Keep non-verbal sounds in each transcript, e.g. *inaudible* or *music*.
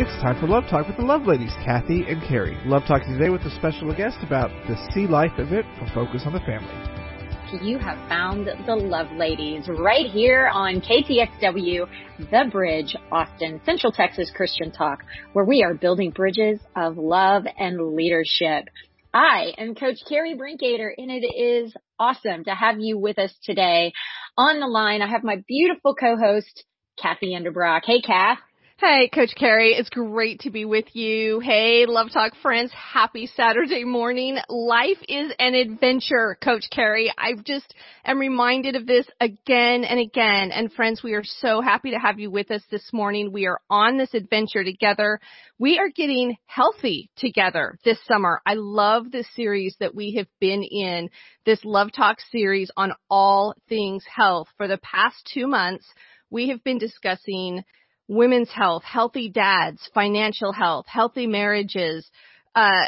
It's time for Love Talk with the Love Ladies, Kathy and Carrie. Love Talk today with a special guest about the See Life event from Focus on the Family. You have found the Love Ladies right here on KTXW, The Bridge, Austin, Central Texas Christian Talk, where we are building bridges of love and leadership. I am Coach Carrie Brinkater, and it is awesome to have you with us today. On the line, I have my beautiful co-host, Kathy Enderbrock. Hey, Kath. Hey, Coach Carrie. It's great to be with you. Hey, Love Talk friends. Happy Saturday morning. Life is an adventure, Coach Carrie. I just am reminded of this again and again. And friends, we are so happy to have you with us this morning. We are on this adventure together. We are getting healthy together this summer. I love this series that we have been in, this Love Talk series on all things health. For the past two months, we have been discussing women's health, healthy dads, financial health, healthy marriages, uh,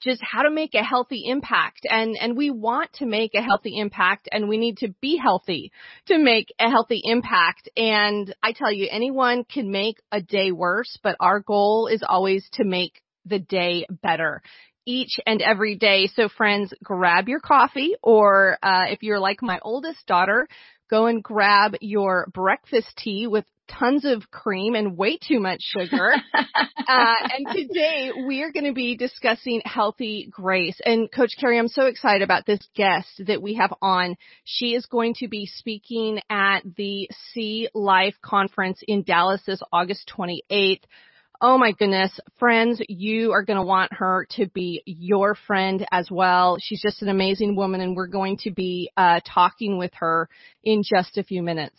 just how to make a healthy impact. And, and we want to make a healthy impact and we need to be healthy to make a healthy impact. And I tell you, anyone can make a day worse, but our goal is always to make the day better each and every day. So friends, grab your coffee or, uh, if you're like my oldest daughter, go and grab your breakfast tea with tons of cream and way too much sugar. *laughs* uh, and today we are going to be discussing healthy grace. And Coach Carrie, I'm so excited about this guest that we have on. She is going to be speaking at the See Life conference in Dallas this August 28th. Oh my goodness, friends, you are going to want her to be your friend as well. She's just an amazing woman and we're going to be uh, talking with her in just a few minutes.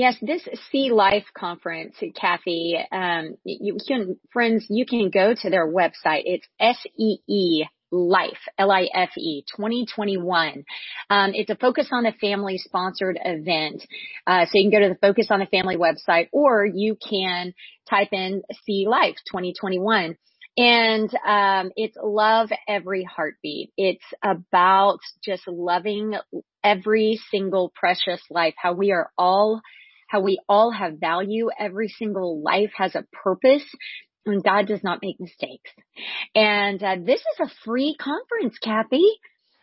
Yes, this See Life conference, Kathy, um, you can, friends, you can go to their website. It's S-E-E Life, L-I-F-E, 2021. Um, it's a Focus on the Family sponsored event. Uh, so you can go to the Focus on the Family website or you can type in See Life 2021. And um, it's love every heartbeat. It's about just loving every single precious life, how we are all how we all have value. Every single life has a purpose and God does not make mistakes. And uh, this is a free conference, Kathy.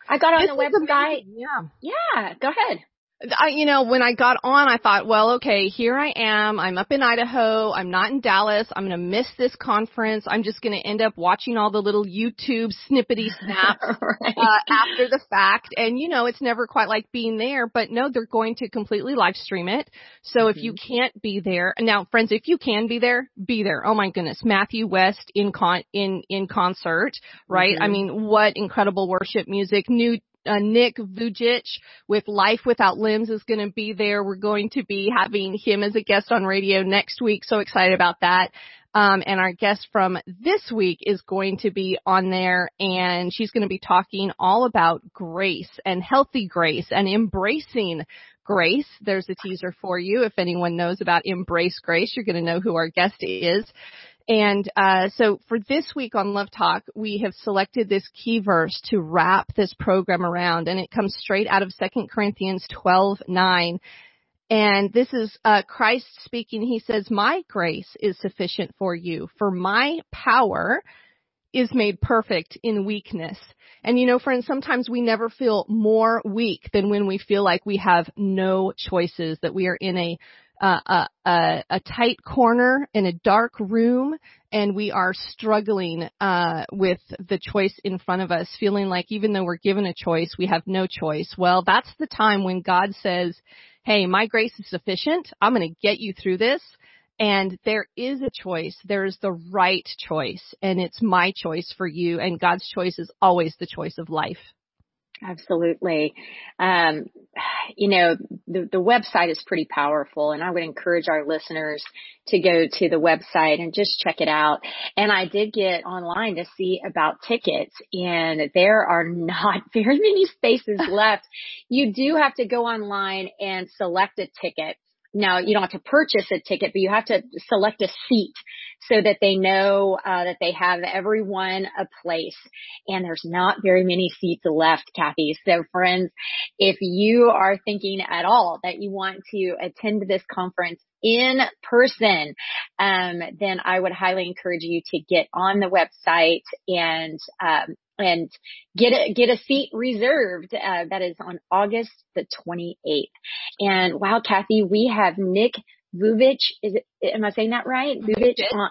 I got on this the website. Yeah. Yeah. Go ahead. I, you know, when I got on, I thought, well, okay, here I am. I'm up in Idaho. I'm not in Dallas. I'm going to miss this conference. I'm just going to end up watching all the little YouTube snippety *laughs* snaps right. uh, after the fact. And you know, it's never quite like being there, but no, they're going to completely live stream it. So mm-hmm. if you mm-hmm. can't be there, now friends, if you can be there, be there. Oh my goodness, Matthew West in con in in concert, right? Mm-hmm. I mean, what incredible worship music. New uh, Nick Vujicic with Life Without Limbs is going to be there. We're going to be having him as a guest on radio next week. So excited about that. Um, and our guest from this week is going to be on there and she's going to be talking all about grace and healthy grace and embracing grace. There's a teaser for you. If anyone knows about embrace grace, you're going to know who our guest is. And uh, so for this week on Love Talk, we have selected this key verse to wrap this program around, and it comes straight out of 2 Corinthians 12:9. And this is uh, Christ speaking. He says, "My grace is sufficient for you, for my power is made perfect in weakness." And you know, friends, sometimes we never feel more weak than when we feel like we have no choices, that we are in a a, a a, tight corner in a dark room and we are struggling uh, with the choice in front of us, feeling like even though we're given a choice, we have no choice. Well, that's the time when God says, "Hey, my grace is sufficient. I'm going to get you through this." And there is a choice. There is the right choice, and it's my choice for you. And God's choice is always the choice of life. Absolutely. Um, you know, the, the website is pretty powerful and I would encourage our listeners to go to the website and just check it out. And I did get online to see about tickets and there are not *laughs* very many spaces left. You do have to go online and select a ticket. Now you don't have to purchase a ticket, but you have to select a seat so that they know uh, that they have everyone a place. And there's not very many seats left, Kathy. So friends, if you are thinking at all that you want to attend this conference in person, um, then I would highly encourage you to get on the website and um, and get a get a seat reserved. Uh, that is on August the 28th. And wow, Kathy, we have Nick Vujicic. Is it? Am I saying that right? Vujicic on,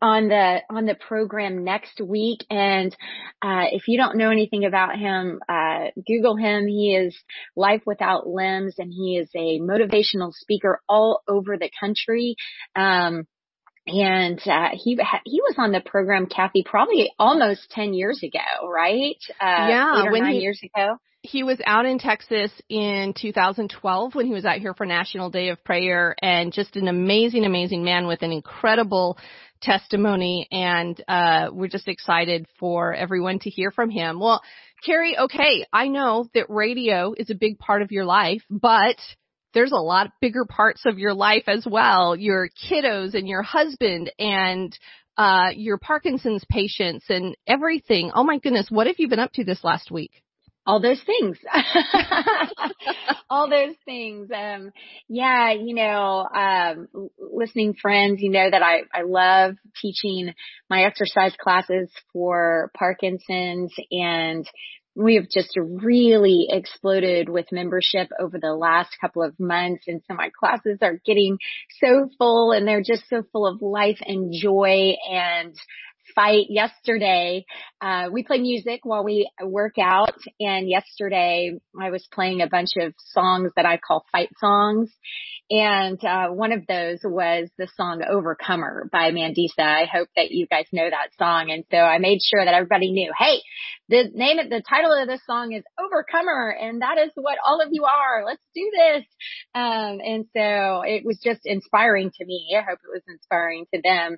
on the on the program next week. And uh, if you don't know anything about him, uh, Google him. He is Life Without Limbs, and he is a motivational speaker all over the country. Um, and uh, he he was on the program, Kathy, probably almost ten years ago, right? Uh, yeah, when he, years ago. He was out in Texas in 2012 when he was out here for National Day of Prayer, and just an amazing, amazing man with an incredible testimony. And uh, we're just excited for everyone to hear from him. Well, Carrie, okay, I know that radio is a big part of your life, but there's a lot bigger parts of your life as well. Your kiddos and your husband and uh your Parkinson's patients and everything. Oh my goodness, what have you been up to this last week? all those things *laughs* all those things um yeah you know um listening friends you know that i i love teaching my exercise classes for parkinson's and we have just really exploded with membership over the last couple of months. And so my classes are getting so full and they're just so full of life and joy and fight yesterday. Uh, we play music while we work out and yesterday I was playing a bunch of songs that I call fight songs and uh, one of those was the song Overcomer by Mandisa. I hope that you guys know that song. And so I made sure that everybody knew, hey, the name of the title of this song is Overcomer. And that is what all of you are. Let's do this. Um, and so it was just inspiring to me. I hope it was inspiring to them.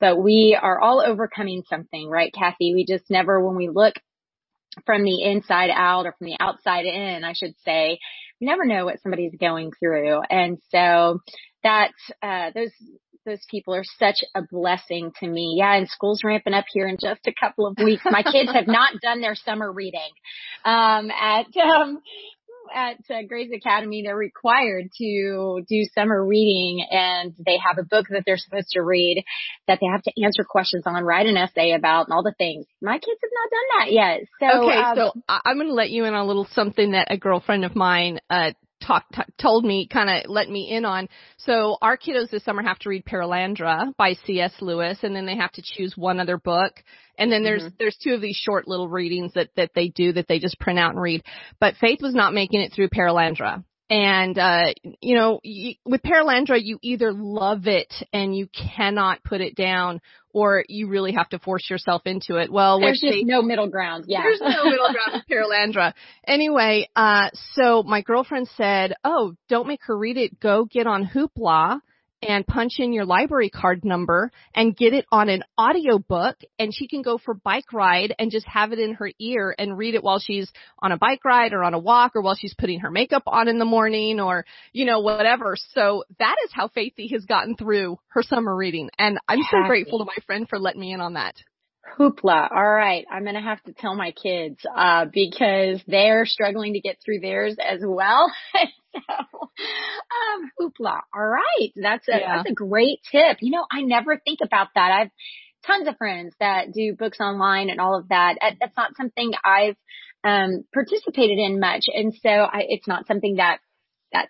But we are all overcoming something, right, Kathy? We just never, when we look from the inside out or from the outside in, I should say, we never know what somebody's going through. And so that, uh, those, those people are such a blessing to me. Yeah, and school's ramping up here in just a couple of weeks. My kids have *laughs* not done their summer reading um, at um, at uh, Grace Academy, they're required to do summer reading and they have a book that they're supposed to read that they have to answer questions on, write an essay about and all the things. My kids have not done that yet. So, okay, um, so I'm going to let you in on a little something that a girlfriend of mine, uh, talked, t- told me, kind of let me in on. So our kiddos this summer have to read Perelandra by C.S. Lewis, and then they have to choose one other book. And then there's mm-hmm. there's two of these short little readings that that they do that they just print out and read. But Faith was not making it through Perelandra. And, uh, you know, you, with Perelandra, you either love it and you cannot put it down or you really have to force yourself into it. Well, there's just they, no middle ground. Yeah. There's no middle ground with *laughs* Perelandra. Anyway, uh, so my girlfriend said, Oh, don't make her read it. Go get on Hoopla and punch in your library card number and get it on an audio book and she can go for bike ride and just have it in her ear and read it while she's on a bike ride or on a walk or while she's putting her makeup on in the morning or, you know, whatever. So that is how Faithy has gotten through her summer reading. And I'm so grateful to my friend for letting me in on that. Hoopla. All right. I'm going to have to tell my kids, uh, because they're struggling to get through theirs as well. *laughs* so, um, hoopla. All right. That's a, yeah. that's a great tip. You know, I never think about that. I've tons of friends that do books online and all of that. That's not something I've, um, participated in much. And so I, it's not something that, that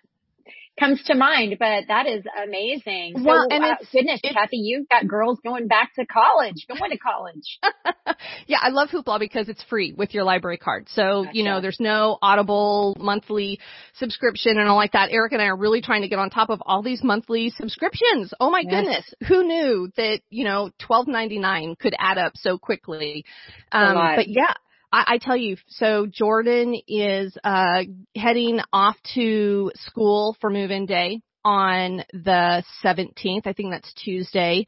comes to mind, but that is amazing. So, well, and uh, goodness, it's, Kathy, you've got girls going back to college, going to college. *laughs* yeah, I love Hoopla because it's free with your library card. So, gotcha. you know, there's no audible monthly subscription and all like that. Eric and I are really trying to get on top of all these monthly subscriptions. Oh my yes. goodness. Who knew that, you know, twelve ninety nine could add up so quickly? Um, but yeah, I, I tell you, so Jordan is uh heading off to school for move-in day on the 17th. I think that's Tuesday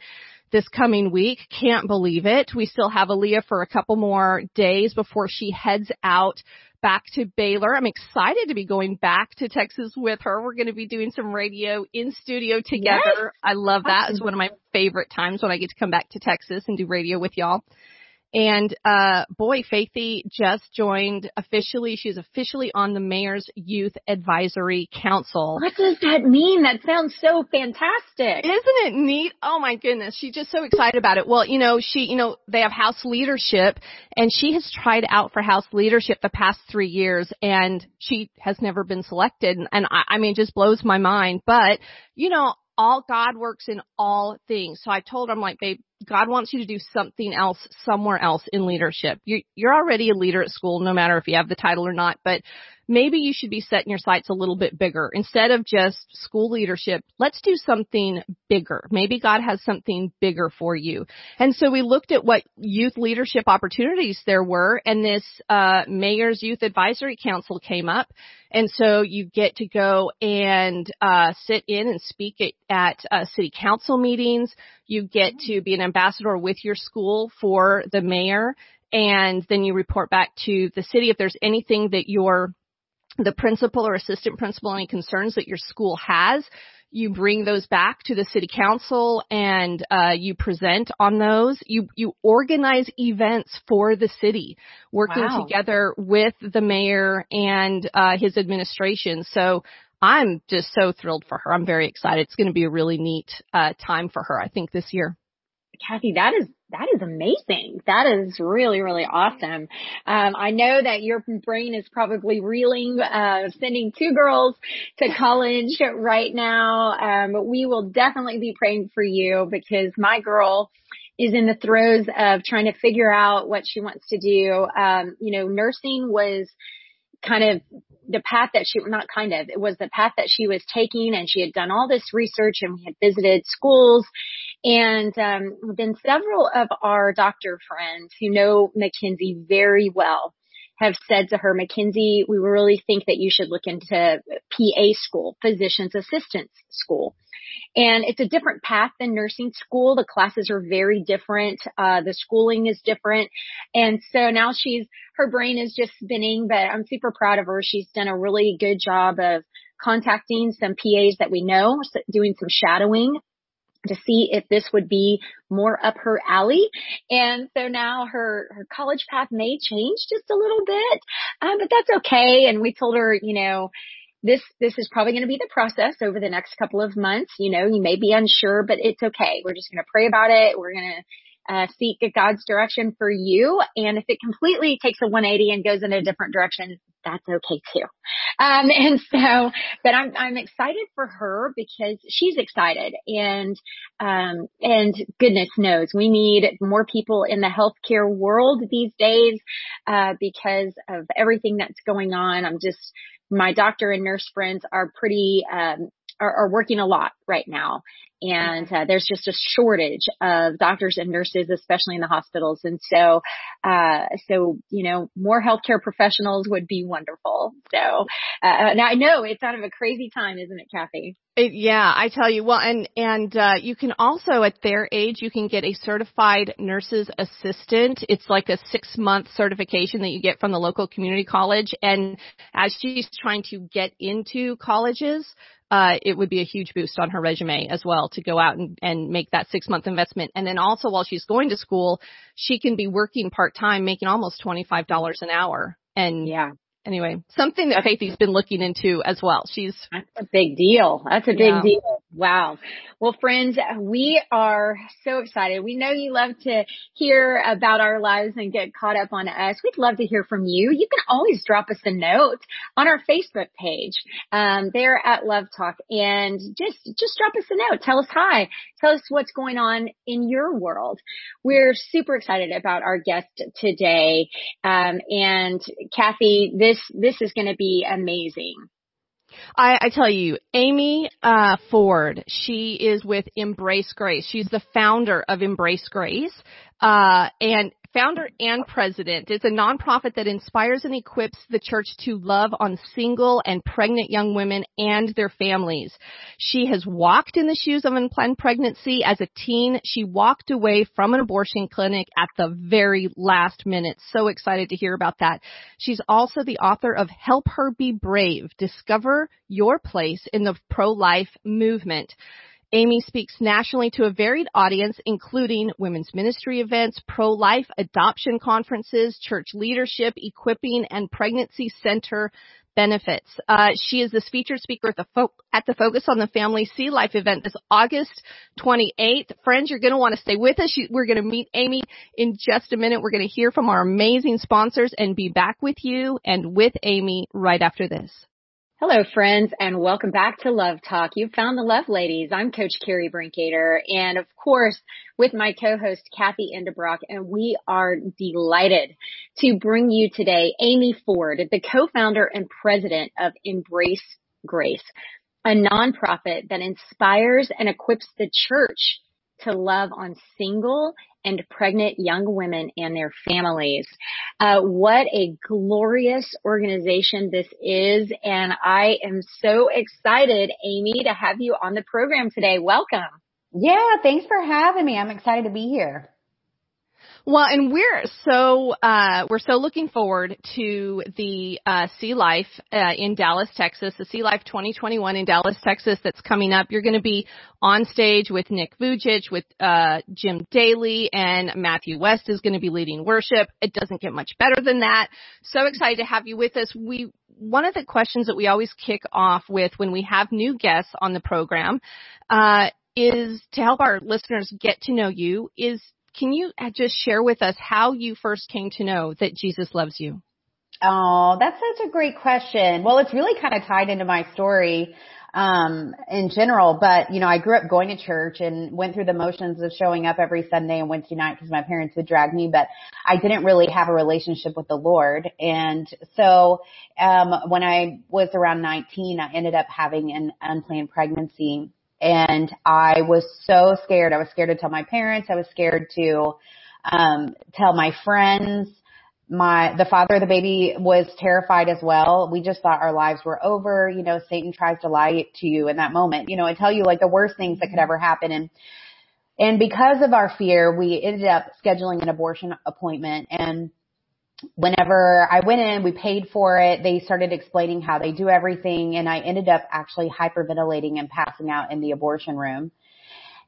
this coming week. Can't believe it. We still have Aaliyah for a couple more days before she heads out back to Baylor. I'm excited to be going back to Texas with her. We're going to be doing some radio in studio together. Yes. I love that. It's one of my favorite times when I get to come back to Texas and do radio with y'all. And uh boy, Faithy just joined officially. She's officially on the mayor's youth advisory council. What does that mean? That sounds so fantastic. Isn't it neat? Oh my goodness. She's just so excited about it. Well, you know, she, you know, they have house leadership and she has tried out for house leadership the past three years and she has never been selected. And I, I mean, it just blows my mind. But, you know, all God works in all things. So I told her, I'm like, babe, God wants you to do something else somewhere else in leadership. You, you're already a leader at school, no matter if you have the title or not, but maybe you should be setting your sights a little bit bigger. Instead of just school leadership, let's do something bigger. Maybe God has something bigger for you. And so we looked at what youth leadership opportunities there were and this, uh, Mayor's Youth Advisory Council came up. And so you get to go and, uh, sit in and speak at, at uh, city council meetings. You get to be an ambassador with your school for the mayor and then you report back to the city if there's anything that your the principal or assistant principal any concerns that your school has you bring those back to the city council and uh, you present on those. You you organize events for the city working wow. together with the mayor and uh, his administration. So i'm just so thrilled for her. I'm very excited. It's going to be a really neat uh, time for her i think this year. Kathy, that is that is amazing. That is really, really awesome. Um, I know that your brain is probably reeling, uh, sending two girls to college right now. Um, we will definitely be praying for you because my girl is in the throes of trying to figure out what she wants to do. Um, you know, nursing was kind of the path that she, not kind of, it was the path that she was taking and she had done all this research and we had visited schools and um, then several of our doctor friends who know Mackenzie very well have said to her, Mackenzie, we really think that you should look into PA school, physician's assistants school. And it's a different path than nursing school. The classes are very different. Uh, the schooling is different. And so now she's, her brain is just spinning, but I'm super proud of her. She's done a really good job of contacting some PAs that we know, doing some shadowing to see if this would be more up her alley. And so now her, her college path may change just a little bit, um, but that's okay. And we told her, you know, this, this is probably going to be the process over the next couple of months. You know, you may be unsure, but it's okay. We're just going to pray about it. We're going to uh, seek God's direction for you. And if it completely takes a 180 and goes in a different direction, that's okay too. Um, *laughs* and so, but I'm, I'm excited for her because she's excited and, um, and goodness knows we need more people in the healthcare world these days, uh, because of everything that's going on. I'm just, my doctor and nurse friends are pretty, um, are, are working a lot right now and uh, there's just a shortage of doctors and nurses, especially in the hospitals. And so, uh, so you know, more healthcare professionals would be wonderful. So uh, now I know it's kind of a crazy time, isn't it, Kathy? It, yeah, I tell you. Well, and and uh, you can also at their age you can get a certified nurse's assistant. It's like a six month certification that you get from the local community college. And as she's trying to get into colleges, uh, it would be a huge boost on her resume as well to go out and, and make that six month investment. And then also while she's going to school, she can be working part time, making almost $25 an hour. And yeah, anyway, something that Faithy's been looking into as well. She's That's a big deal. That's a big yeah. deal. Wow. Well, friends, we are so excited. We know you love to hear about our lives and get caught up on us. We'd love to hear from you. You can always drop us a note on our Facebook page. Um, there at Love Talk and just, just drop us a note. Tell us hi. Tell us what's going on in your world. We're super excited about our guest today. Um, and Kathy, this, this is going to be amazing. I, I tell you, Amy uh, Ford, she is with Embrace Grace. She's the founder of Embrace Grace. Uh, and founder and president. It's a nonprofit that inspires and equips the church to love on single and pregnant young women and their families. She has walked in the shoes of unplanned pregnancy as a teen. She walked away from an abortion clinic at the very last minute. So excited to hear about that. She's also the author of Help Her Be Brave, Discover Your Place in the Pro-Life Movement. Amy speaks nationally to a varied audience, including women's ministry events, pro-life adoption conferences, church leadership, equipping, and pregnancy center benefits. Uh, she is this featured speaker at the, Fo- at the Focus on the Family See Life event this August 28th. Friends, you're going to want to stay with us. We're going to meet Amy in just a minute. We're going to hear from our amazing sponsors and be back with you and with Amy right after this. Hello, friends, and welcome back to Love Talk. You've found the Love Ladies. I'm Coach Carrie Brinkater, and of course, with my co-host Kathy Endebrock, and we are delighted to bring you today Amy Ford, the co-founder and president of Embrace Grace, a nonprofit that inspires and equips the church to love on single and pregnant young women and their families. Uh, what a glorious organization this is. And I am so excited, Amy, to have you on the program today. Welcome. Yeah, thanks for having me. I'm excited to be here. Well, and we're so uh, we're so looking forward to the uh, See Life uh, in Dallas, Texas, the See Life 2021 in Dallas, Texas. That's coming up. You're going to be on stage with Nick Vujicic, with uh, Jim Daly, and Matthew West is going to be leading worship. It doesn't get much better than that. So excited to have you with us. We one of the questions that we always kick off with when we have new guests on the program uh, is to help our listeners get to know you is can you uh, just share with us how you first came to know that Jesus loves you? Oh, that's such a great question. Well, it's really kind of tied into my story um in general, but you know, I grew up going to church and went through the motions of showing up every Sunday and Wednesday night because my parents would drag me, but I didn't really have a relationship with the Lord. And so um when I was around 19, I ended up having an unplanned pregnancy and I was so scared. I was scared to tell my parents. I was scared to um tell my friends. My the father of the baby was terrified as well. We just thought our lives were over. You know, Satan tries to lie to you in that moment. You know, and tell you like the worst things that could ever happen. And and because of our fear, we ended up scheduling an abortion appointment and whenever I went in, we paid for it. They started explaining how they do everything and I ended up actually hyperventilating and passing out in the abortion room.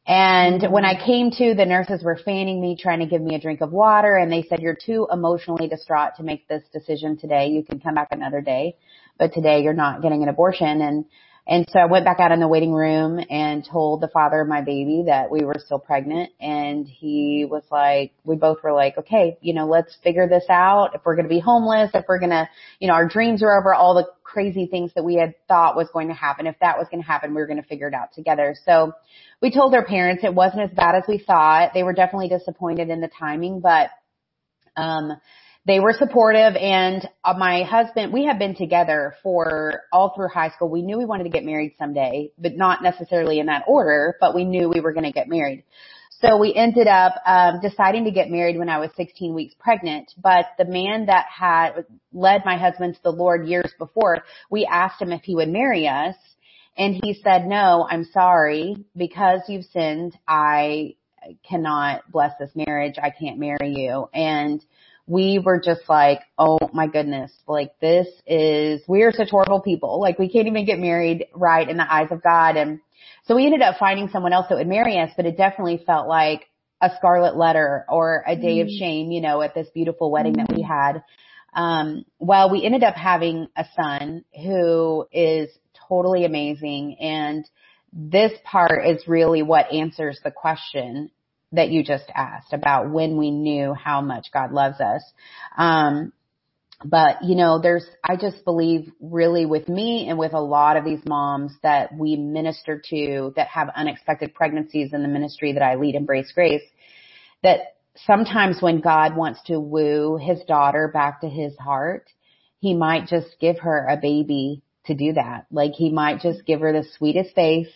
And when I came to, the nurses were fanning me, trying to give me a drink of water, and they said, you're too emotionally distraught to make this decision today. You can come back another day, but today you're not getting an abortion. And and so I went back out in the waiting room and told the father of my baby that we were still pregnant. And he was like, we both were like, okay, you know, let's figure this out. If we're going to be homeless, if we're going to, you know, our dreams are over, all the crazy things that we had thought was going to happen. If that was going to happen, we were going to figure it out together. So we told our parents it wasn't as bad as we thought. They were definitely disappointed in the timing, but, um, they were supportive and uh, my husband, we have been together for all through high school. We knew we wanted to get married someday, but not necessarily in that order, but we knew we were going to get married. So we ended up um, deciding to get married when I was 16 weeks pregnant. But the man that had led my husband to the Lord years before, we asked him if he would marry us, and he said, "No, I'm sorry, because you've sinned. I cannot bless this marriage. I can't marry you." And we were just like, oh my goodness, like this is, we are such horrible people. Like we can't even get married right in the eyes of God. And so we ended up finding someone else that would marry us, but it definitely felt like a scarlet letter or a day mm. of shame, you know, at this beautiful wedding mm. that we mm. had. Um, well, we ended up having a son who is totally amazing. And this part is really what answers the question that you just asked about when we knew how much God loves us. Um, but you know, there's, I just believe really with me and with a lot of these moms that we minister to that have unexpected pregnancies in the ministry that I lead, Embrace Grace, that sometimes when God wants to woo his daughter back to his heart, he might just give her a baby to do that. Like he might just give her the sweetest face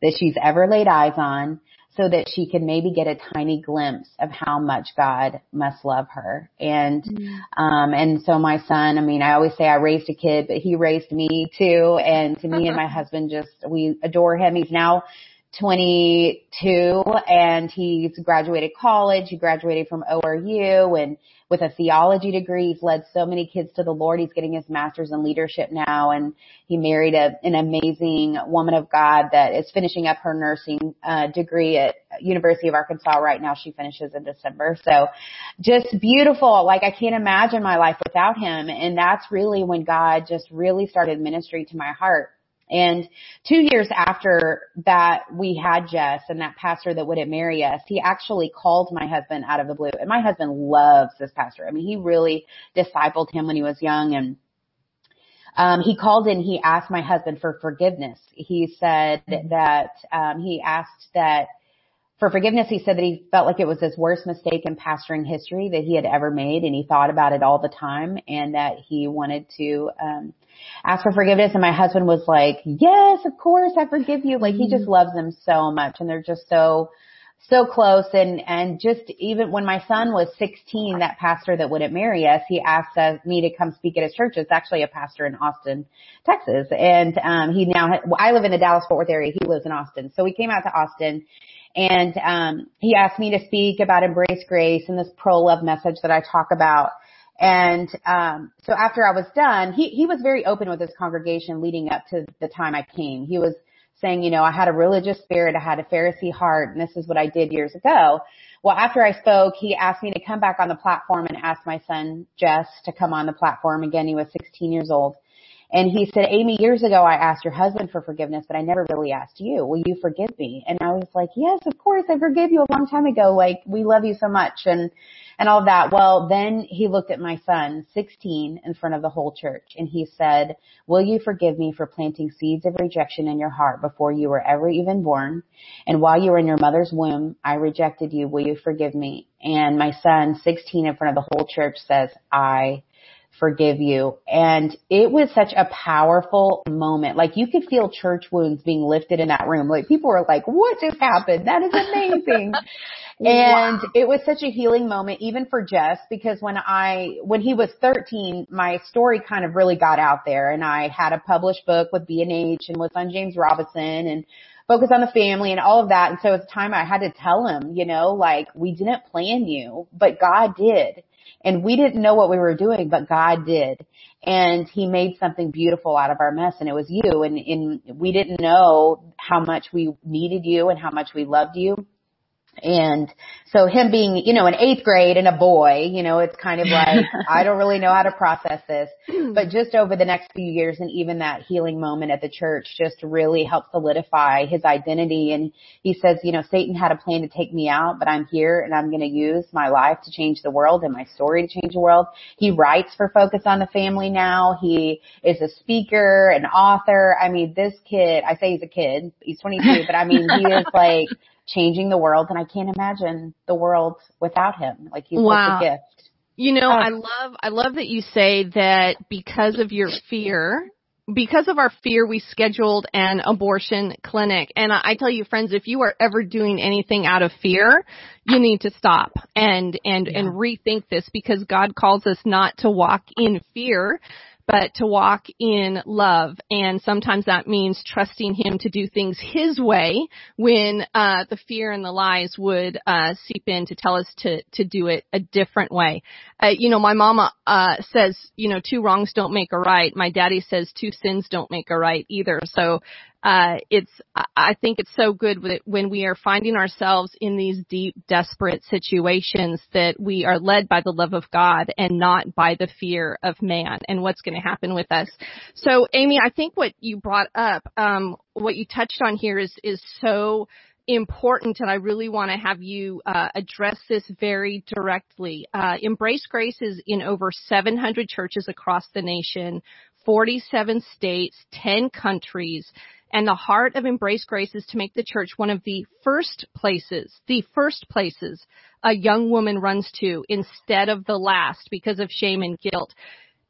that she's ever laid eyes on so that she can maybe get a tiny glimpse of how much God must love her. And, mm-hmm. um, and so my son, I mean, I always say I raised a kid, but he raised me too. And to me and my *laughs* husband just, we adore him. He's now 22 and he's graduated college. He graduated from ORU and with a theology degree. He's led so many kids to the Lord. He's getting his master's in leadership now and he married a, an amazing woman of God that is finishing up her nursing uh, degree at University of Arkansas right now. She finishes in December. So just beautiful. Like I can't imagine my life without him. And that's really when God just really started ministry to my heart. And two years after that, we had Jess and that pastor that wouldn't marry us. He actually called my husband out of the blue. And my husband loves this pastor. I mean, he really discipled him when he was young and um, he called in, he asked my husband for forgiveness. He said that, um, he asked that for forgiveness, he said that he felt like it was his worst mistake in pastoring history that he had ever made and he thought about it all the time and that he wanted to, um, ask for forgiveness and my husband was like, yes, of course I forgive you. Like he just mm-hmm. loves him so much and they're just so, so close and, and just even when my son was 16, that pastor that wouldn't marry us, he asked us, me to come speak at his church. It's actually a pastor in Austin, Texas. And, um, he now, I live in the Dallas Fort Worth area. He lives in Austin. So we came out to Austin and, um, he asked me to speak about embrace grace and this pro love message that I talk about. And um, so after I was done, he he was very open with his congregation leading up to the time I came. He was saying, you know, I had a religious spirit, I had a Pharisee heart, and this is what I did years ago. Well, after I spoke, he asked me to come back on the platform and asked my son Jess to come on the platform. Again, he was 16 years old. And he said, Amy, years ago I asked your husband for forgiveness, but I never really asked you. Will you forgive me? And I was like, yes, of course. I forgave you a long time ago. Like, we love you so much and, and all that. Well, then he looked at my son, 16, in front of the whole church and he said, will you forgive me for planting seeds of rejection in your heart before you were ever even born? And while you were in your mother's womb, I rejected you. Will you forgive me? And my son, 16 in front of the whole church says, I forgive you. And it was such a powerful moment. Like you could feel church wounds being lifted in that room. Like people were like, what just happened? That is *laughs* amazing. And wow. it was such a healing moment even for Jess because when I, when he was 13, my story kind of really got out there and I had a published book with B&H and was on James Robison and focus on the family and all of that. And so it's time I had to tell him, you know, like we didn't plan you, but God did. And we didn't know what we were doing, but God did. And he made something beautiful out of our mess and it was you. And, and we didn't know how much we needed you and how much we loved you. And so him being, you know, in eighth grade and a boy, you know, it's kind of like, *laughs* I don't really know how to process this. *clears throat* But just over the next few years and even that healing moment at the church just really helped solidify his identity. And he says, you know, Satan had a plan to take me out, but I'm here and I'm going to use my life to change the world and my story to change the world. He writes for Focus on the Family now. He is a speaker, an author. I mean, this kid, I say he's a kid. He's 22, but I mean, he is like, *laughs* changing the world and I can't imagine the world without him. Like he's wow. such a gift. You know, uh, I love, I love that you say that because of your fear, because of our fear, we scheduled an abortion clinic. And I, I tell you, friends, if you are ever doing anything out of fear, you need to stop and, and, yeah. and rethink this because God calls us not to walk in fear, but to walk in love. And sometimes that means trusting him to do things his way when uh, the fear and the lies would uh, seep in to tell us to to do it a different way. Uh, you know, my mama uh, says, you know, two wrongs don't make a right. My daddy says two sins don't make a right either. So uh, it's, I think it's so good when we are finding ourselves in these deep, desperate situations that we are led by the love of God and not by the fear of man and what's going to happen with us. So, Amy, I think what you brought up, um, what you touched on here is is so important and I really want to have you uh, address this very directly. Uh, Embrace Grace is in over 700 churches across the nation, 47 states, 10 countries. And the heart of Embrace Grace is to make the church one of the first places, the first places a young woman runs to instead of the last because of shame and guilt.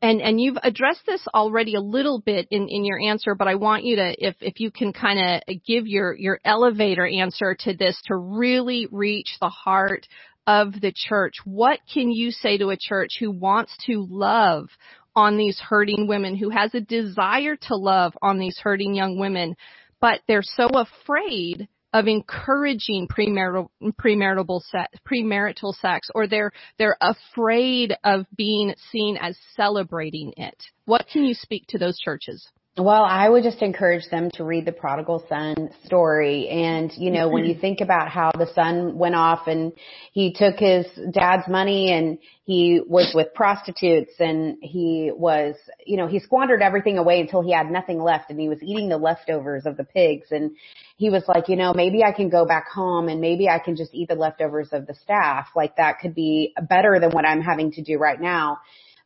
And, and you've addressed this already a little bit in, in your answer, but I want you to, if, if you can kind of give your, your elevator answer to this to really reach the heart of the church. What can you say to a church who wants to love on these hurting women, who has a desire to love on these hurting young women, but they're so afraid of encouraging premarital premarital sex, premarital sex or they're they're afraid of being seen as celebrating it. What can you speak to those churches? Well, I would just encourage them to read the prodigal son story. And, you know, when you mm-hmm. think about how the son went off and he took his dad's money and he was with prostitutes and he was, you know, he squandered everything away until he had nothing left and he was eating the leftovers of the pigs. And he was like, you know, maybe I can go back home and maybe I can just eat the leftovers of the staff. Like that could be better than what I'm having to do right now.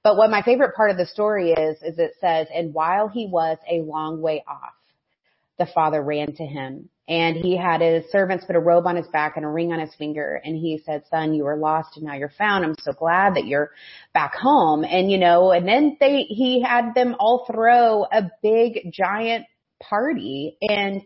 But what my favorite part of the story is, is it says, and while he was a long way off, the father ran to him and he had his servants put a robe on his back and a ring on his finger and he said, son, you were lost and now you're found. I'm so glad that you're back home. And you know, and then they, he had them all throw a big giant party and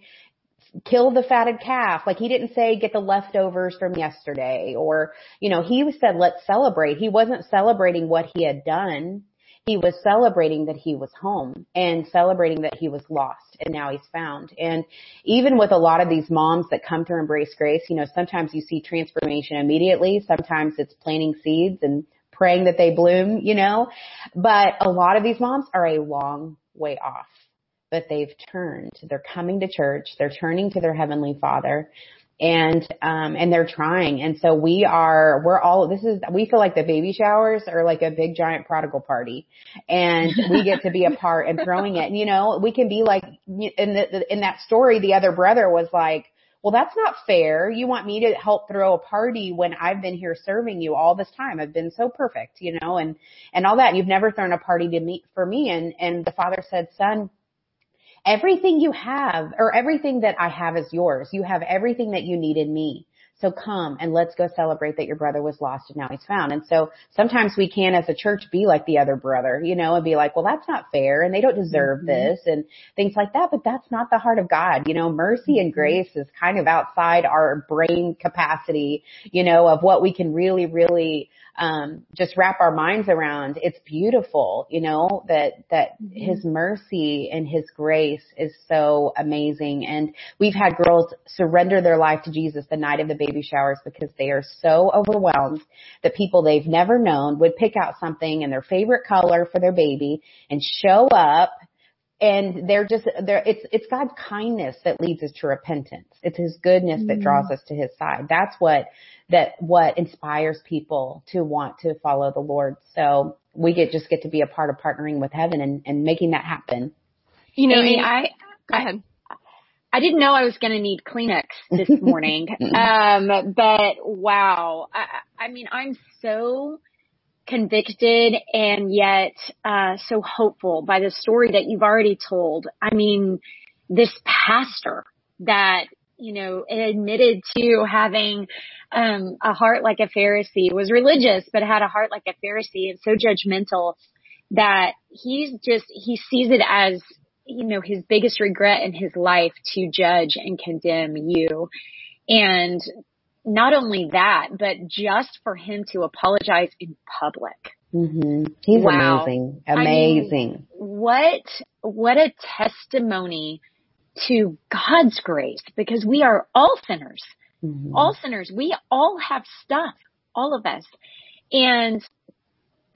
kill the fatted calf. Like he didn't say get the leftovers from yesterday or, you know, he said let's celebrate. He wasn't celebrating what he had done. He was celebrating that he was home and celebrating that he was lost and now he's found. And even with a lot of these moms that come to embrace grace, you know, sometimes you see transformation immediately. Sometimes it's planting seeds and praying that they bloom, you know, but a lot of these moms are a long way off but they've turned. They're coming to church. They're turning to their heavenly Father, and um, and they're trying. And so we are. We're all. This is. We feel like the baby showers are like a big giant prodigal party, and we get to be a part in throwing it. And you know, we can be like in the in that story. The other brother was like. Well, that's not fair. You want me to help throw a party when I've been here serving you all this time. I've been so perfect, you know, and, and all that. You've never thrown a party to me, for me. And, and the father said, son, Everything you have or everything that I have is yours. You have everything that you need in me. So come and let's go celebrate that your brother was lost and now he's found. And so sometimes we can as a church be like the other brother, you know, and be like, well, that's not fair and they don't deserve mm-hmm. this and things like that. But that's not the heart of God. You know, mercy and mm-hmm. grace is kind of outside our brain capacity, you know, of what we can really, really um, just wrap our minds around. It's beautiful, you know, that, that mm-hmm. his mercy and his grace is so amazing. And we've had girls surrender their life to Jesus the night of the baby showers because they are so overwhelmed that people they've never known would pick out something in their favorite color for their baby and show up and they're just they're it's it's God's kindness that leads us to repentance. It's his goodness mm-hmm. that draws us to his side. That's what that what inspires people to want to follow the Lord. So we get just get to be a part of partnering with heaven and, and making that happen. You know, Amy, I go ahead. I didn't know I was going to need Kleenex this *laughs* morning. um, but wow. I, I mean, I'm so convicted and yet, uh, so hopeful by the story that you've already told. I mean, this pastor that you know, admitted to having um, a heart like a Pharisee, was religious, but had a heart like a Pharisee and so judgmental that he's just, he sees it as, you know, his biggest regret in his life to judge and condemn you. And not only that, but just for him to apologize in public. Mm-hmm. He's wow. amazing. Amazing. I mean, what, what a testimony to God's grace because we are all sinners. Mm-hmm. All sinners. We all have stuff. All of us. And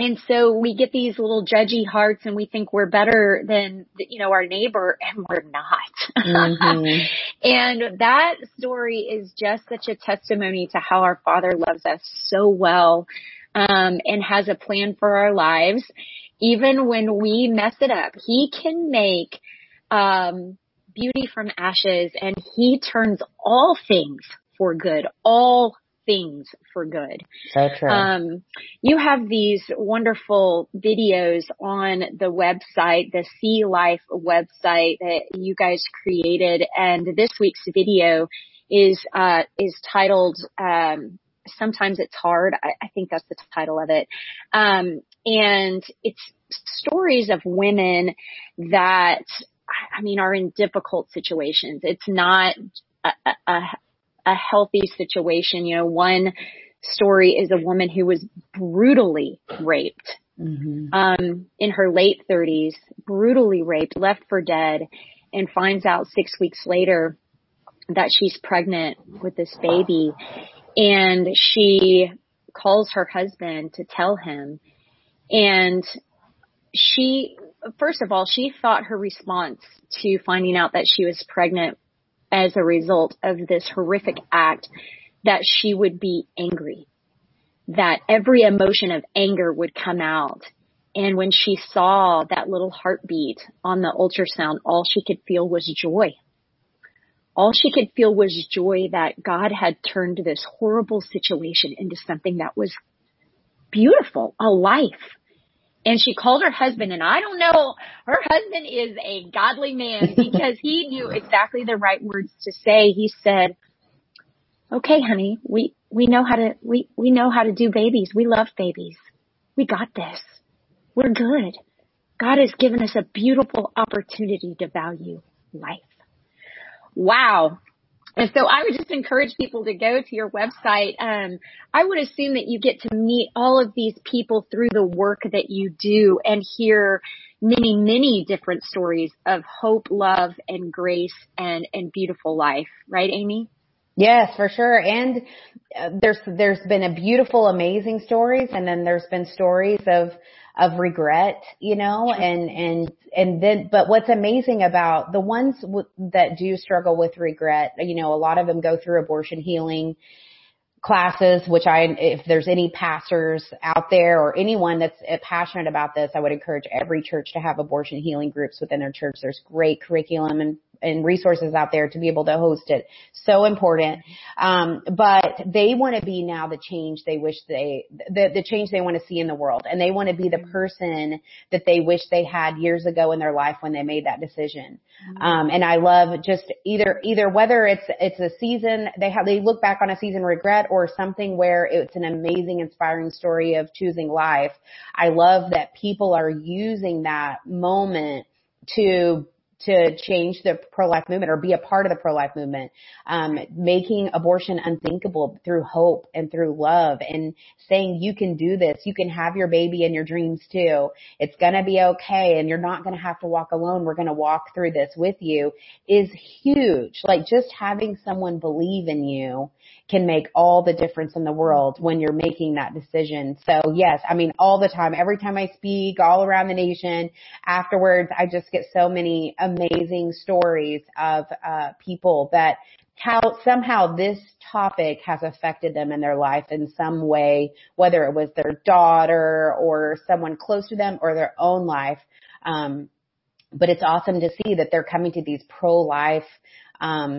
and so we get these little judgy hearts and we think we're better than, you know, our neighbor and we're not. Mm-hmm. *laughs* and that story is just such a testimony to how our father loves us so well, um, and has a plan for our lives. Even when we mess it up, he can make, um, beauty from ashes and he turns all things for good, all things for good. So true. Um, you have these wonderful videos on the website, the See Life website that you guys created, and this week's video is uh, is titled um, "Sometimes It's Hard." I, I, think that's the title of it, um, and it's stories of women that I mean, are in difficult situations. It's not a, a, a healthy situation. You know, one story is a woman who was brutally raped. Mm-hmm. Um, in her late 30s, brutally raped, left for dead, and finds out six weeks later that she's pregnant with this baby and she calls her husband to tell him and she first of all she thought her response to finding out that she was pregnant as a result of this horrific act that she would be angry that every emotion of anger would come out and when she saw that little heartbeat on the ultrasound all she could feel was joy all she could feel was joy that God had turned this horrible situation into something that was beautiful, a life. And she called her husband, and I don't know, her husband is a godly man *laughs* because he knew exactly the right words to say. He said, okay, honey, we, we know how to, we, we know how to do babies. We love babies. We got this. We're good. God has given us a beautiful opportunity to value life. Wow. And so I would just encourage people to go to your website. Um, I would assume that you get to meet all of these people through the work that you do and hear many, many different stories of hope, love, and grace and, and beautiful life. Right, Amy? Yes, for sure. And uh, there's, there's been a beautiful, amazing stories and then there's been stories of, of regret, you know, and, and, and then, but what's amazing about the ones w- that do struggle with regret, you know, a lot of them go through abortion healing classes, which I, if there's any pastors out there or anyone that's uh, passionate about this, I would encourage every church to have abortion healing groups within their church. There's great curriculum and and resources out there to be able to host it. So important. Um, but they want to be now the change they wish they, the, the change they want to see in the world. And they want to be the person that they wish they had years ago in their life when they made that decision. Mm-hmm. Um, and I love just either, either whether it's, it's a season, they have, they look back on a season regret or something where it's an amazing, inspiring story of choosing life. I love that people are using that moment to to change the pro-life movement or be a part of the pro-life movement, um, making abortion unthinkable through hope and through love and saying you can do this. You can have your baby and your dreams too. It's gonna be okay and you're not gonna have to walk alone. We're gonna walk through this with you is huge. Like just having someone believe in you can make all the difference in the world when you're making that decision. So yes, I mean all the time, every time I speak all around the nation, afterwards I just get so many amazing stories of uh, people that how somehow this topic has affected them in their life in some way, whether it was their daughter or someone close to them or their own life. Um, but it's awesome to see that they're coming to these pro-life um,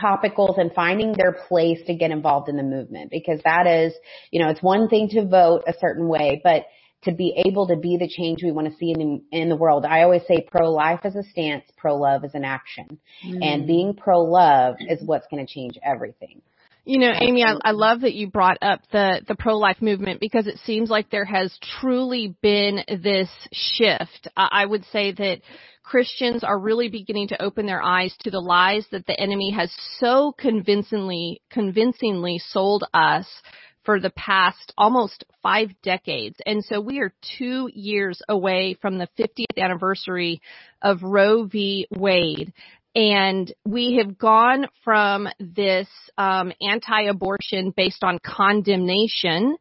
topicals and finding their place to get involved in the movement because that is, you know, it's one thing to vote a certain way, but to be able to be the change we want to see in, the, in the world. I always say pro-life is a stance, pro-love is an action. Mm. And being pro-love is what's going to change everything. You know, Amy, I, I love that you brought up the, the pro-life movement because it seems like there has truly been this shift. I, I would say that Christians are really beginning to open their eyes to the lies that the enemy has so convincingly, convincingly sold us for the past almost five decades. And so we are two years away from the 50th anniversary of Roe v. Wade. And we have gone from this um, anti-abortion based on condemnation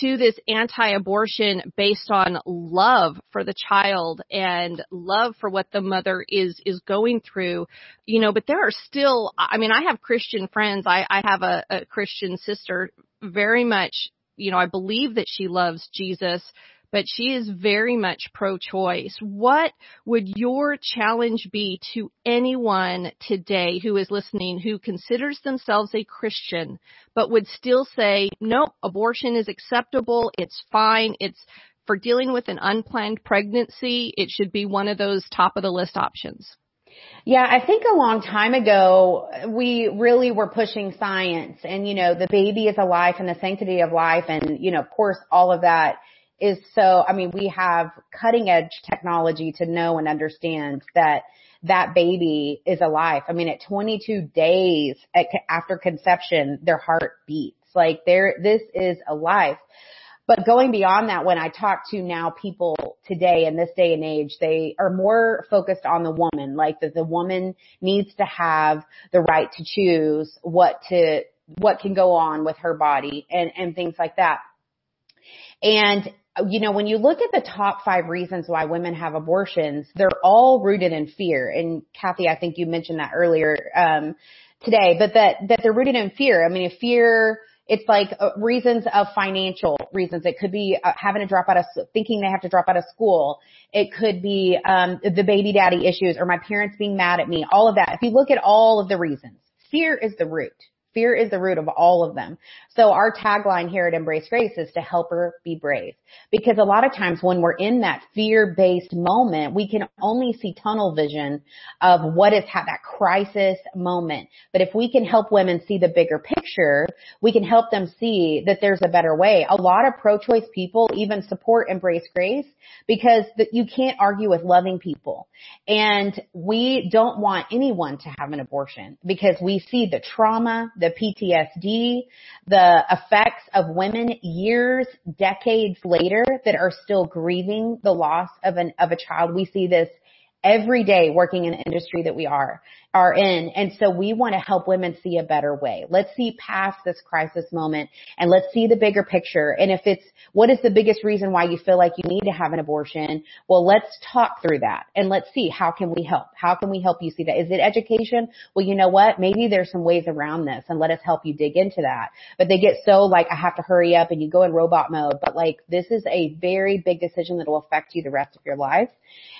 to this anti-abortion based on love for the child and love for what the mother is is going through. You know but there are still i mean i have christian friends. I i have a, a christian sister very much you know i believe that she loves jesus but she is very much pro-choice. What would your challenge be to anyone today who is listening who considers themselves a Christian, but would still say, nope, abortion is acceptable, it's fine, it's for dealing with an unplanned pregnancy, it should be one of those top of the list options? Yeah, I think a long time ago, we really were pushing science and, you know, the baby is a life and the sanctity of life and, you know, of course, all of that is so, I mean, we have cutting edge technology to know and understand that that baby is alive. I mean, at 22 days at, after conception, their heart beats. Like there, this is alive. But going beyond that, when I talk to now people today in this day and age, they are more focused on the woman, like that the woman needs to have the right to choose what to, what can go on with her body and, and things like that. And you know, when you look at the top five reasons why women have abortions, they're all rooted in fear. And Kathy, I think you mentioned that earlier um, today, but that that they're rooted in fear. I mean, fear. It's like uh, reasons of financial reasons. It could be uh, having to drop out of, thinking they have to drop out of school. It could be um, the baby daddy issues or my parents being mad at me. All of that. If you look at all of the reasons, fear is the root. Fear is the root of all of them. So our tagline here at Embrace Grace is to help her be brave. Because a lot of times when we're in that fear-based moment, we can only see tunnel vision of what is that crisis moment. But if we can help women see the bigger picture, we can help them see that there's a better way. A lot of pro-choice people even support Embrace Grace because you can't argue with loving people. And we don't want anyone to have an abortion because we see the trauma, the PTSD, the effects of women years, decades later that are still grieving the loss of an, of a child. We see this every day working in the industry that we are are in. And so we want to help women see a better way. Let's see past this crisis moment and let's see the bigger picture. And if it's what is the biggest reason why you feel like you need to have an abortion? Well, let's talk through that and let's see how can we help? How can we help you see that? Is it education? Well, you know what? Maybe there's some ways around this and let us help you dig into that. But they get so like, I have to hurry up and you go in robot mode. But like, this is a very big decision that will affect you the rest of your life.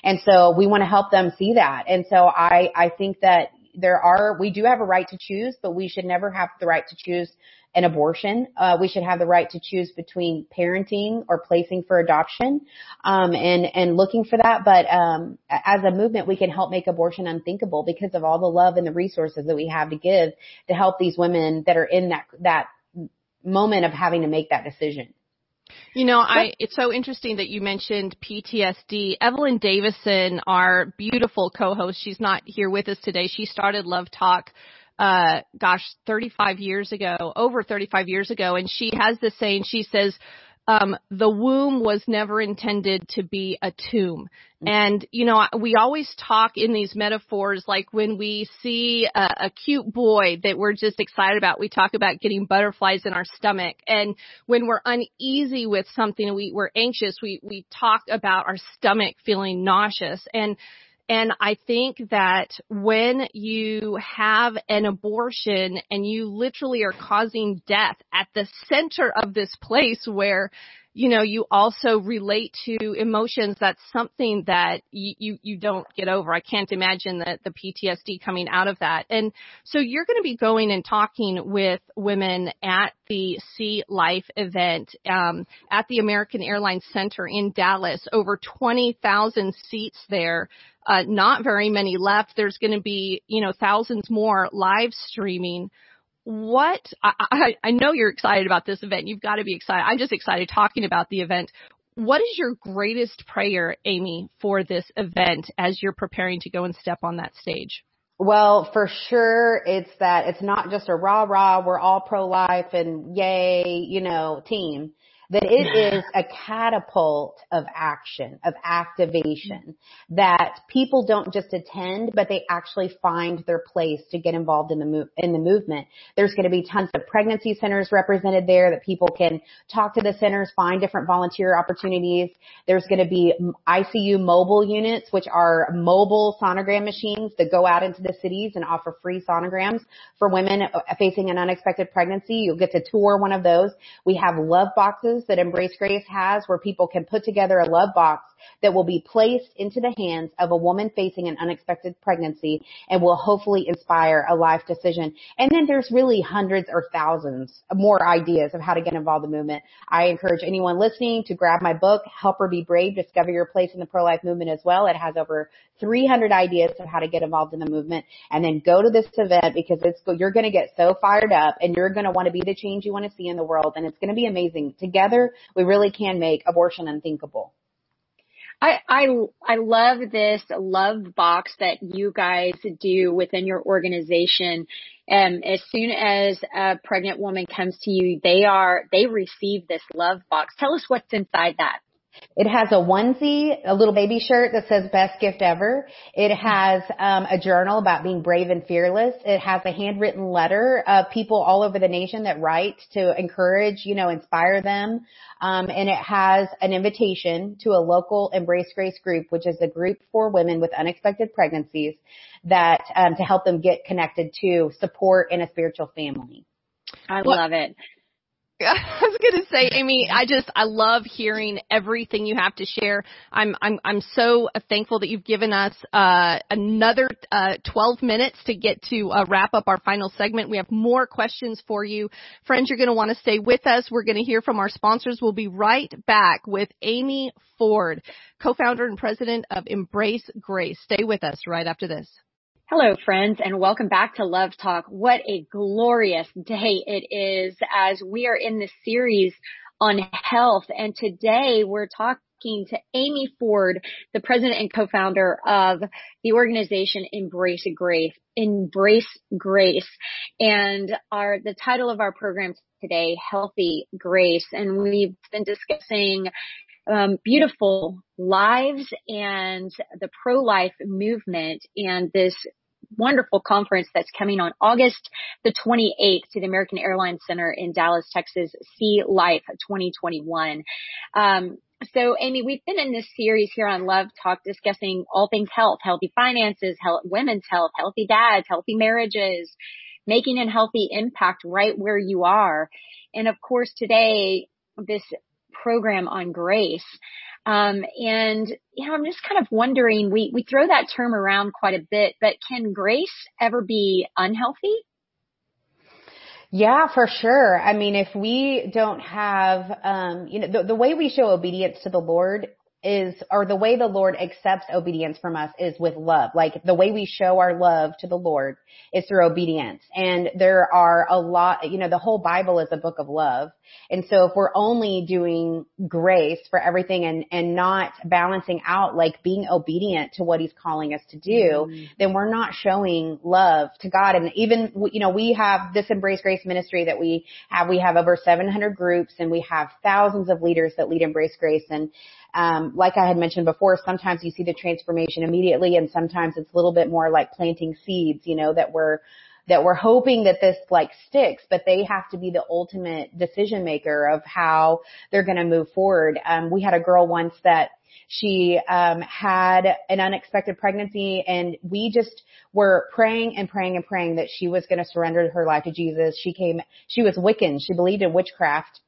And so we want to help them see that. And so I, I think that there are, we do have a right to choose, but we should never have the right to choose an abortion. Uh, we should have the right to choose between parenting or placing for adoption, um, and and looking for that. But um, as a movement, we can help make abortion unthinkable because of all the love and the resources that we have to give to help these women that are in that that moment of having to make that decision. You know, I it's so interesting that you mentioned PTSD. Evelyn Davison, our beautiful co-host, she's not here with us today. She started Love Talk uh gosh, 35 years ago, over 35 years ago and she has this saying, she says um, the womb was never intended to be a tomb. And, you know, we always talk in these metaphors, like when we see a, a cute boy that we're just excited about, we talk about getting butterflies in our stomach. And when we're uneasy with something, we, we're anxious, we, we talk about our stomach feeling nauseous. And, and I think that when you have an abortion and you literally are causing death at the center of this place where you know, you also relate to emotions. That's something that you, you, you don't get over. I can't imagine the, the PTSD coming out of that. And so you're going to be going and talking with women at the Sea Life event, um, at the American Airlines Center in Dallas. Over 20,000 seats there. Uh, not very many left. There's going to be, you know, thousands more live streaming what I, I, I know you're excited about this event. You've got to be excited. I'm just excited talking about the event. What is your greatest prayer, Amy, for this event as you're preparing to go and step on that stage? Well, for sure, it's that it's not just a rah rah, we're all pro life and yay, you know, team that it is a catapult of action, of activation, that people don't just attend, but they actually find their place to get involved in the move, in the movement. There's going to be tons of pregnancy centers represented there that people can talk to the centers, find different volunteer opportunities. There's going to be ICU mobile units, which are mobile sonogram machines that go out into the cities and offer free sonograms for women facing an unexpected pregnancy. You'll get to tour one of those. We have love boxes that Embrace Grace has where people can put together a love box that will be placed into the hands of a woman facing an unexpected pregnancy and will hopefully inspire a life decision. And then there's really hundreds or thousands more ideas of how to get involved in the movement. I encourage anyone listening to grab my book, Help Her Be Brave, Discover Your Place in the Pro-Life Movement as well. It has over 300 ideas of how to get involved in the movement and then go to this event because it's, you're going to get so fired up and you're going to want to be the change you want to see in the world and it's going to be amazing. Together, we really can make abortion unthinkable. I, I, I love this love box that you guys do within your organization. And as soon as a pregnant woman comes to you, they are, they receive this love box. Tell us what's inside that. It has a onesie, a little baby shirt that says best gift ever. It has um, a journal about being brave and fearless. It has a handwritten letter of people all over the nation that write to encourage, you know, inspire them. Um, and it has an invitation to a local Embrace Grace group, which is a group for women with unexpected pregnancies that um, to help them get connected to support in a spiritual family. I love it. *laughs* I was going to say, Amy, I just, I love hearing everything you have to share. I'm, I'm, I'm so thankful that you've given us, uh, another, uh, 12 minutes to get to, uh, wrap up our final segment. We have more questions for you. Friends, you're going to want to stay with us. We're going to hear from our sponsors. We'll be right back with Amy Ford, co-founder and president of Embrace Grace. Stay with us right after this. Hello friends and welcome back to Love Talk. What a glorious day it is as we are in this series on health and today we're talking to Amy Ford, the president and co-founder of the organization Embrace Grace, Embrace Grace. And our, the title of our program today, Healthy Grace. And we've been discussing um, beautiful lives and the pro-life movement and this wonderful conference that's coming on August the 28th to the American Airlines Center in Dallas, Texas, See Life 2021. Um, so Amy, we've been in this series here on Love Talk discussing all things health, healthy finances, health, women's health, healthy dads, healthy marriages, making a healthy impact right where you are. And of course today, this program on grace. Um, and you know, I'm just kind of wondering, we, we throw that term around quite a bit, but can grace ever be unhealthy? Yeah, for sure. I mean, if we don't have, um, you know, the, the way we show obedience to the Lord is, or the way the Lord accepts obedience from us is with love. Like the way we show our love to the Lord is through obedience. And there are a lot, you know, the whole Bible is a book of love. And so if we're only doing grace for everything and, and not balancing out like being obedient to what he's calling us to do, mm then we're not showing love to God. And even, you know, we have this Embrace Grace ministry that we have, we have over 700 groups and we have thousands of leaders that lead Embrace Grace and um, like I had mentioned before, sometimes you see the transformation immediately and sometimes it's a little bit more like planting seeds, you know, that we're, that we're hoping that this like sticks, but they have to be the ultimate decision maker of how they're going to move forward. Um, we had a girl once that she um, had an unexpected pregnancy and we just were praying and praying and praying that she was going to surrender her life to Jesus. She came, she was Wiccan. She believed in witchcraft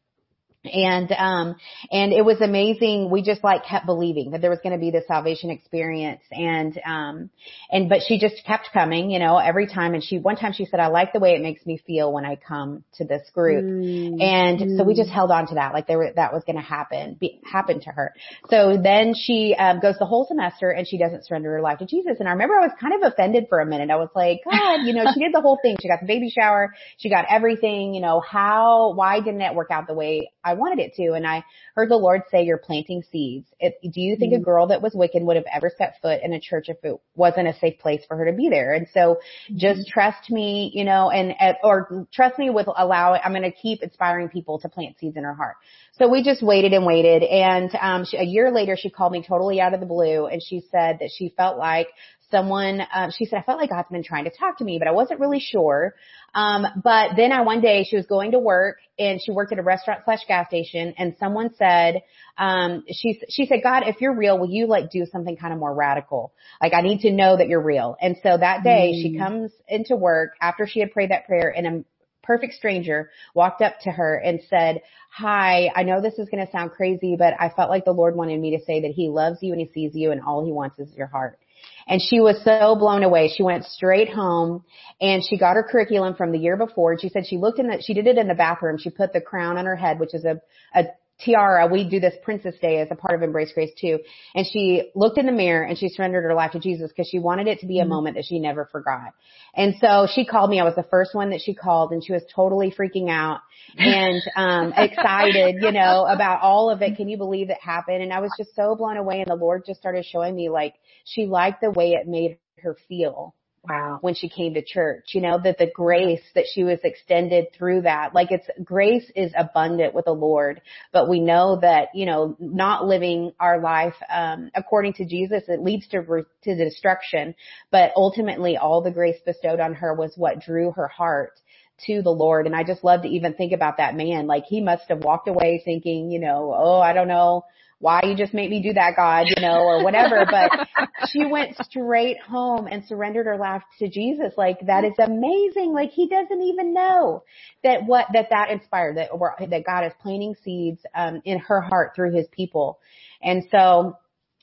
and um and it was amazing. We just like kept believing that there was going to be this salvation experience. And um and but she just kept coming you know every time. And she one time she said i like the way it makes me feel when i come to this group. Mm. and mm. so we just held on to that like there were, that was going to happen be, happen to her. So then she um goes the whole semester and she doesn't surrender her life to jesus. And i remember i was kind of offended for a minute. I was like god you know she did the whole thing. She got the baby shower. She got everything. You know how why didn't it work out the way i I wanted it to. And I heard the Lord say, you're planting seeds. It, do you think mm-hmm. a girl that was Wiccan would have ever set foot in a church if it wasn't a safe place for her to be there? And so mm-hmm. just trust me, you know, and, or trust me with allowing, I'm going to keep inspiring people to plant seeds in her heart. So we just waited and waited. And, um, she, a year later, she called me totally out of the blue and she said that she felt like someone, um, she said, I felt like God's been trying to talk to me, but I wasn't really sure. Um, but then I one day she was going to work and she worked at a restaurant slash gas station and someone said, um, she, she said, God, if you're real, will you like do something kind of more radical? Like I need to know that you're real. And so that day mm. she comes into work after she had prayed that prayer and a perfect stranger walked up to her and said, hi, I know this is going to sound crazy, but I felt like the Lord wanted me to say that he loves you and he sees you and all he wants is your heart. And she was so blown away. She went straight home and she got her curriculum from the year before. She said she looked in the, she did it in the bathroom. She put the crown on her head, which is a, a tiara. We do this Princess Day as a part of Embrace Grace too. And she looked in the mirror and she surrendered her life to Jesus because she wanted it to be a mm-hmm. moment that she never forgot. And so she called me. I was the first one that she called and she was totally freaking out and um *laughs* excited, you know, about all of it. Can you believe it happened? And I was just so blown away and the Lord just started showing me like she liked the way it made her feel Wow. When she came to church, you know, that the grace that she was extended through that, like it's grace is abundant with the Lord, but we know that, you know, not living our life, um, according to Jesus, it leads to, to destruction, but ultimately all the grace bestowed on her was what drew her heart to the Lord. And I just love to even think about that man. Like he must have walked away thinking, you know, oh, I don't know why you just made me do that, God, you know, or whatever. *laughs* But she went straight home and surrendered her life to Jesus. Like that is amazing. Like he doesn't even know that what, that that inspired, that, that God is planting seeds, um, in her heart through his people. And so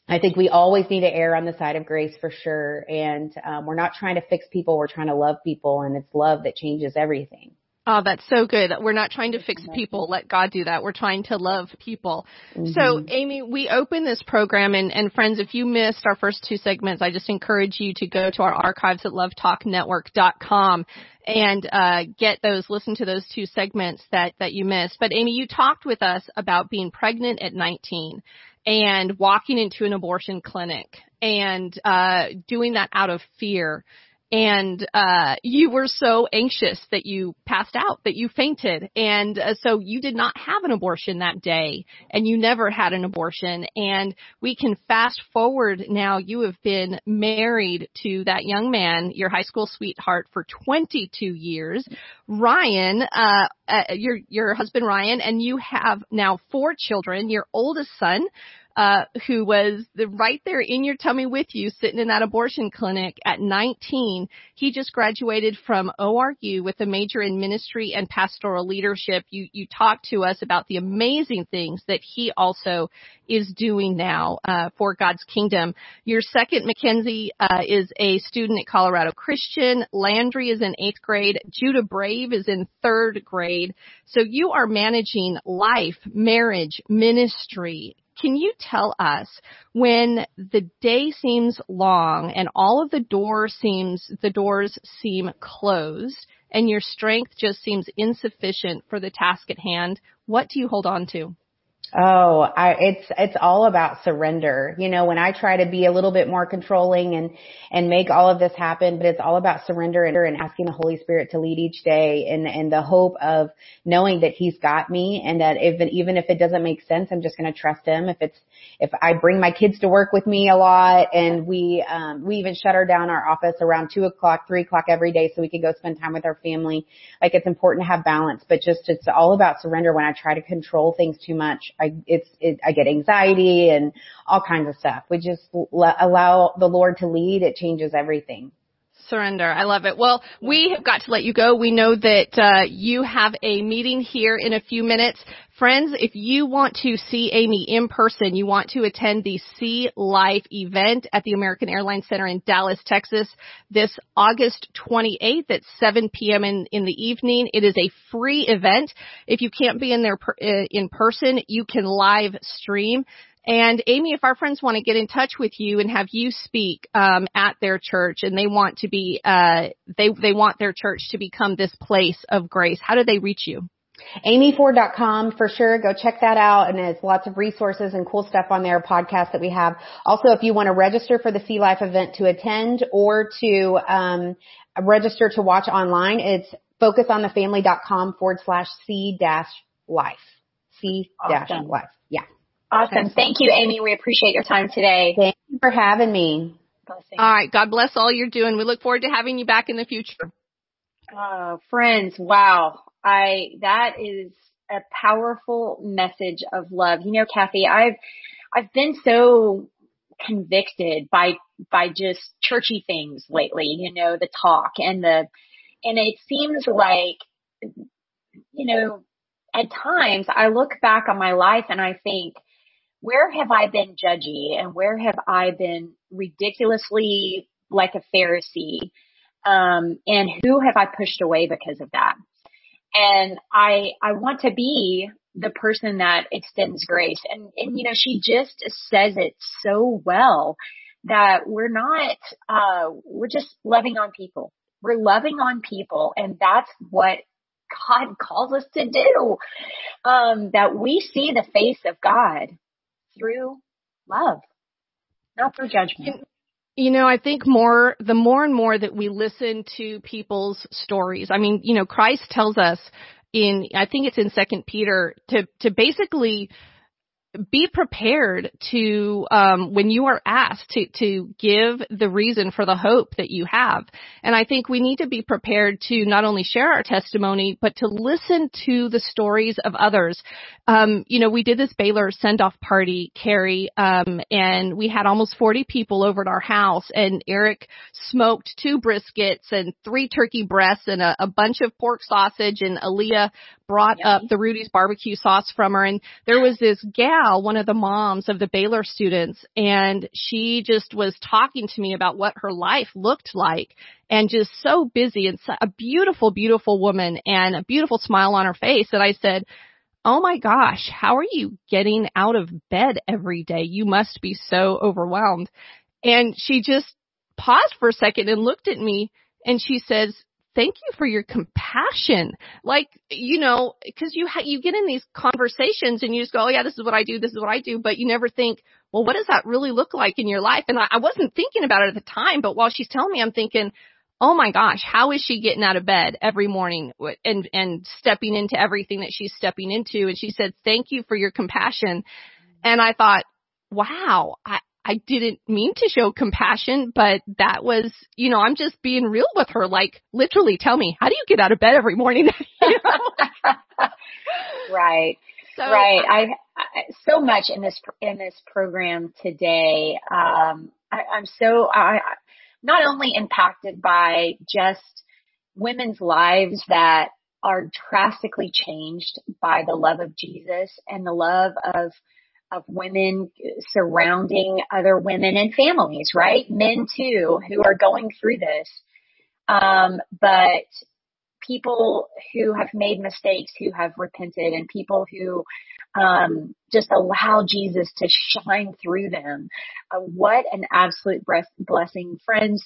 I think we always need to err on the side of grace for sure. And, um, we're not trying to fix people. We're trying to love people and it's love that changes everything. Oh, that's so good. We're not trying to fix people. Let God do that. We're trying to love people. Mm-hmm. So, Amy, we open this program and, and friends, if you missed our first two segments, I just encourage you to go to our archives at lovetalknetwork.com and uh, get those, listen to those two segments that, that you missed. But Amy, you talked with us about being pregnant at 19 and walking into an abortion clinic and uh, doing that out of fear and uh you were so anxious that you passed out that you fainted. And uh, so you did not have an abortion that day and you never had an abortion. And we can fast forward now you have been married to that young man your high school sweetheart for 22 years. Ryan uh, uh your your husband Ryan and you have now four children. Your oldest son uh, who was the, right there in your tummy with you, sitting in that abortion clinic at 19. He just graduated from ORU with a major in ministry and pastoral leadership. You you talked to us about the amazing things that he also is doing now uh, for God's kingdom. Your second, Mackenzie, uh, is a student at Colorado Christian. Landry is in eighth grade. Judah Brave is in third grade. So you are managing life, marriage, ministry, can you tell us when the day seems long and all of the doors seems the doors seem closed and your strength just seems insufficient for the task at hand, what do you hold on to? Oh, I, it's, it's all about surrender. You know, when I try to be a little bit more controlling and, and make all of this happen, but it's all about surrender and, and asking the Holy Spirit to lead each day and, and the hope of knowing that He's got me and that if, even if it doesn't make sense, I'm just going to trust Him. If it's, if I bring my kids to work with me a lot and we, um, we even shutter down our office around two o'clock, three o'clock every day so we can go spend time with our family. Like it's important to have balance, but just it's all about surrender when I try to control things too much. I, it's, it, I get anxiety and all kinds of stuff. We just l- allow the Lord to lead. It changes everything surrender. I love it. Well, we have got to let you go. We know that uh, you have a meeting here in a few minutes. Friends, if you want to see Amy in person, you want to attend the See Life event at the American Airlines Center in Dallas, Texas this August 28th at 7 p.m. in, in the evening. It is a free event. If you can't be in there per, uh, in person, you can live stream. And Amy, if our friends want to get in touch with you and have you speak um, at their church, and they want to be, uh, they they want their church to become this place of grace, how do they reach you? AmyFord.com for sure. Go check that out. And there's lots of resources and cool stuff on there, podcasts that we have. Also, if you want to register for the See Life event to attend or to um, register to watch online, it's focusonthefamily.com forward slash C dash life. C dash life. Yeah. Awesome. Thank you, Amy. We appreciate your time today. Thank you for having me. Blessings. All right. God bless all you're doing. We look forward to having you back in the future. Uh, friends, wow. I, that is a powerful message of love. You know, Kathy, I've, I've been so convicted by, by just churchy things lately, you know, the talk and the, and it seems like, you know, at times I look back on my life and I think, where have I been judgy and where have I been ridiculously like a Pharisee? Um, and who have I pushed away because of that? And I, I want to be the person that extends grace. And, and, you know, she just says it so well that we're not, uh, we're just loving on people. We're loving on people and that's what God *laughs* calls us to do. Um, that we see the face of God through love, not through judgment. You know, I think more, the more and more that we listen to people's stories. I mean, you know, Christ tells us in, I think it's in second Peter to, to basically be prepared to um, when you are asked to to give the reason for the hope that you have. And i think we need to be prepared to not only share our testimony but to listen to the stories of others. Um, you know we did this baylor send off party carrie um, and we had almost 40 people over at our house and eric smoked two briskets and three turkey breasts and a, a bunch of pork sausage and aaliyah brought Yummy. up the rudy's barbecue sauce from her and there was this gal gal, one of the moms of the Baylor students, and she just was talking to me about what her life looked like and just so busy and a beautiful, beautiful woman and a beautiful smile on her face. And I said, Oh my gosh, how are you getting out of bed every day? You must be so overwhelmed. And she just paused for a second and looked at me and she says, thank you for your compassion. Like, you know, cause you, ha- you get in these conversations and you just go, oh yeah, this is what I do. This is what I do. But you never think, well, what does that really look like in your life? And I, I wasn't thinking about it at the time, but while she's telling me, I'm thinking, oh my gosh, how is she getting out of bed every morning and, and stepping into everything that she's stepping into? And she said, thank you for your compassion. And I thought, wow, I, I didn't mean to show compassion, but that was, you know, I'm just being real with her. Like, literally tell me, how do you get out of bed every morning? *laughs* *laughs* right. So, right. I, I, so much in this, in this program today. Um, I, I'm so, I, not only impacted by just women's lives that are drastically changed by the love of Jesus and the love of of women surrounding other women and families, right? Men too, who are going through this. Um, but people who have made mistakes, who have repented and people who, um, just allow Jesus to shine through them. Uh, what an absolute blessing. Friends,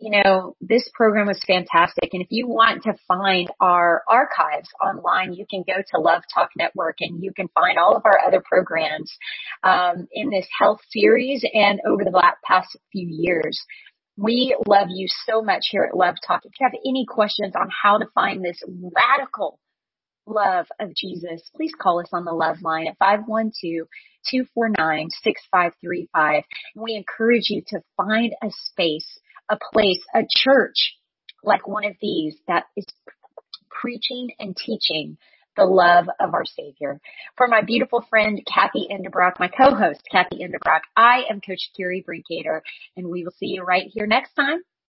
you know, this program was fantastic. And if you want to find our archives online, you can go to Love Talk Network and you can find all of our other programs um, in this health series and over the past few years. We love you so much here at Love Talk. If you have any questions on how to find this radical love of Jesus, please call us on the love line at 512-249-6535. We encourage you to find a space a place, a church like one of these that is preaching and teaching the love of our Savior. For my beautiful friend, Kathy Endebrock, my co-host, Kathy Endebrock, I am Coach Carrie Brinkater, and we will see you right here next time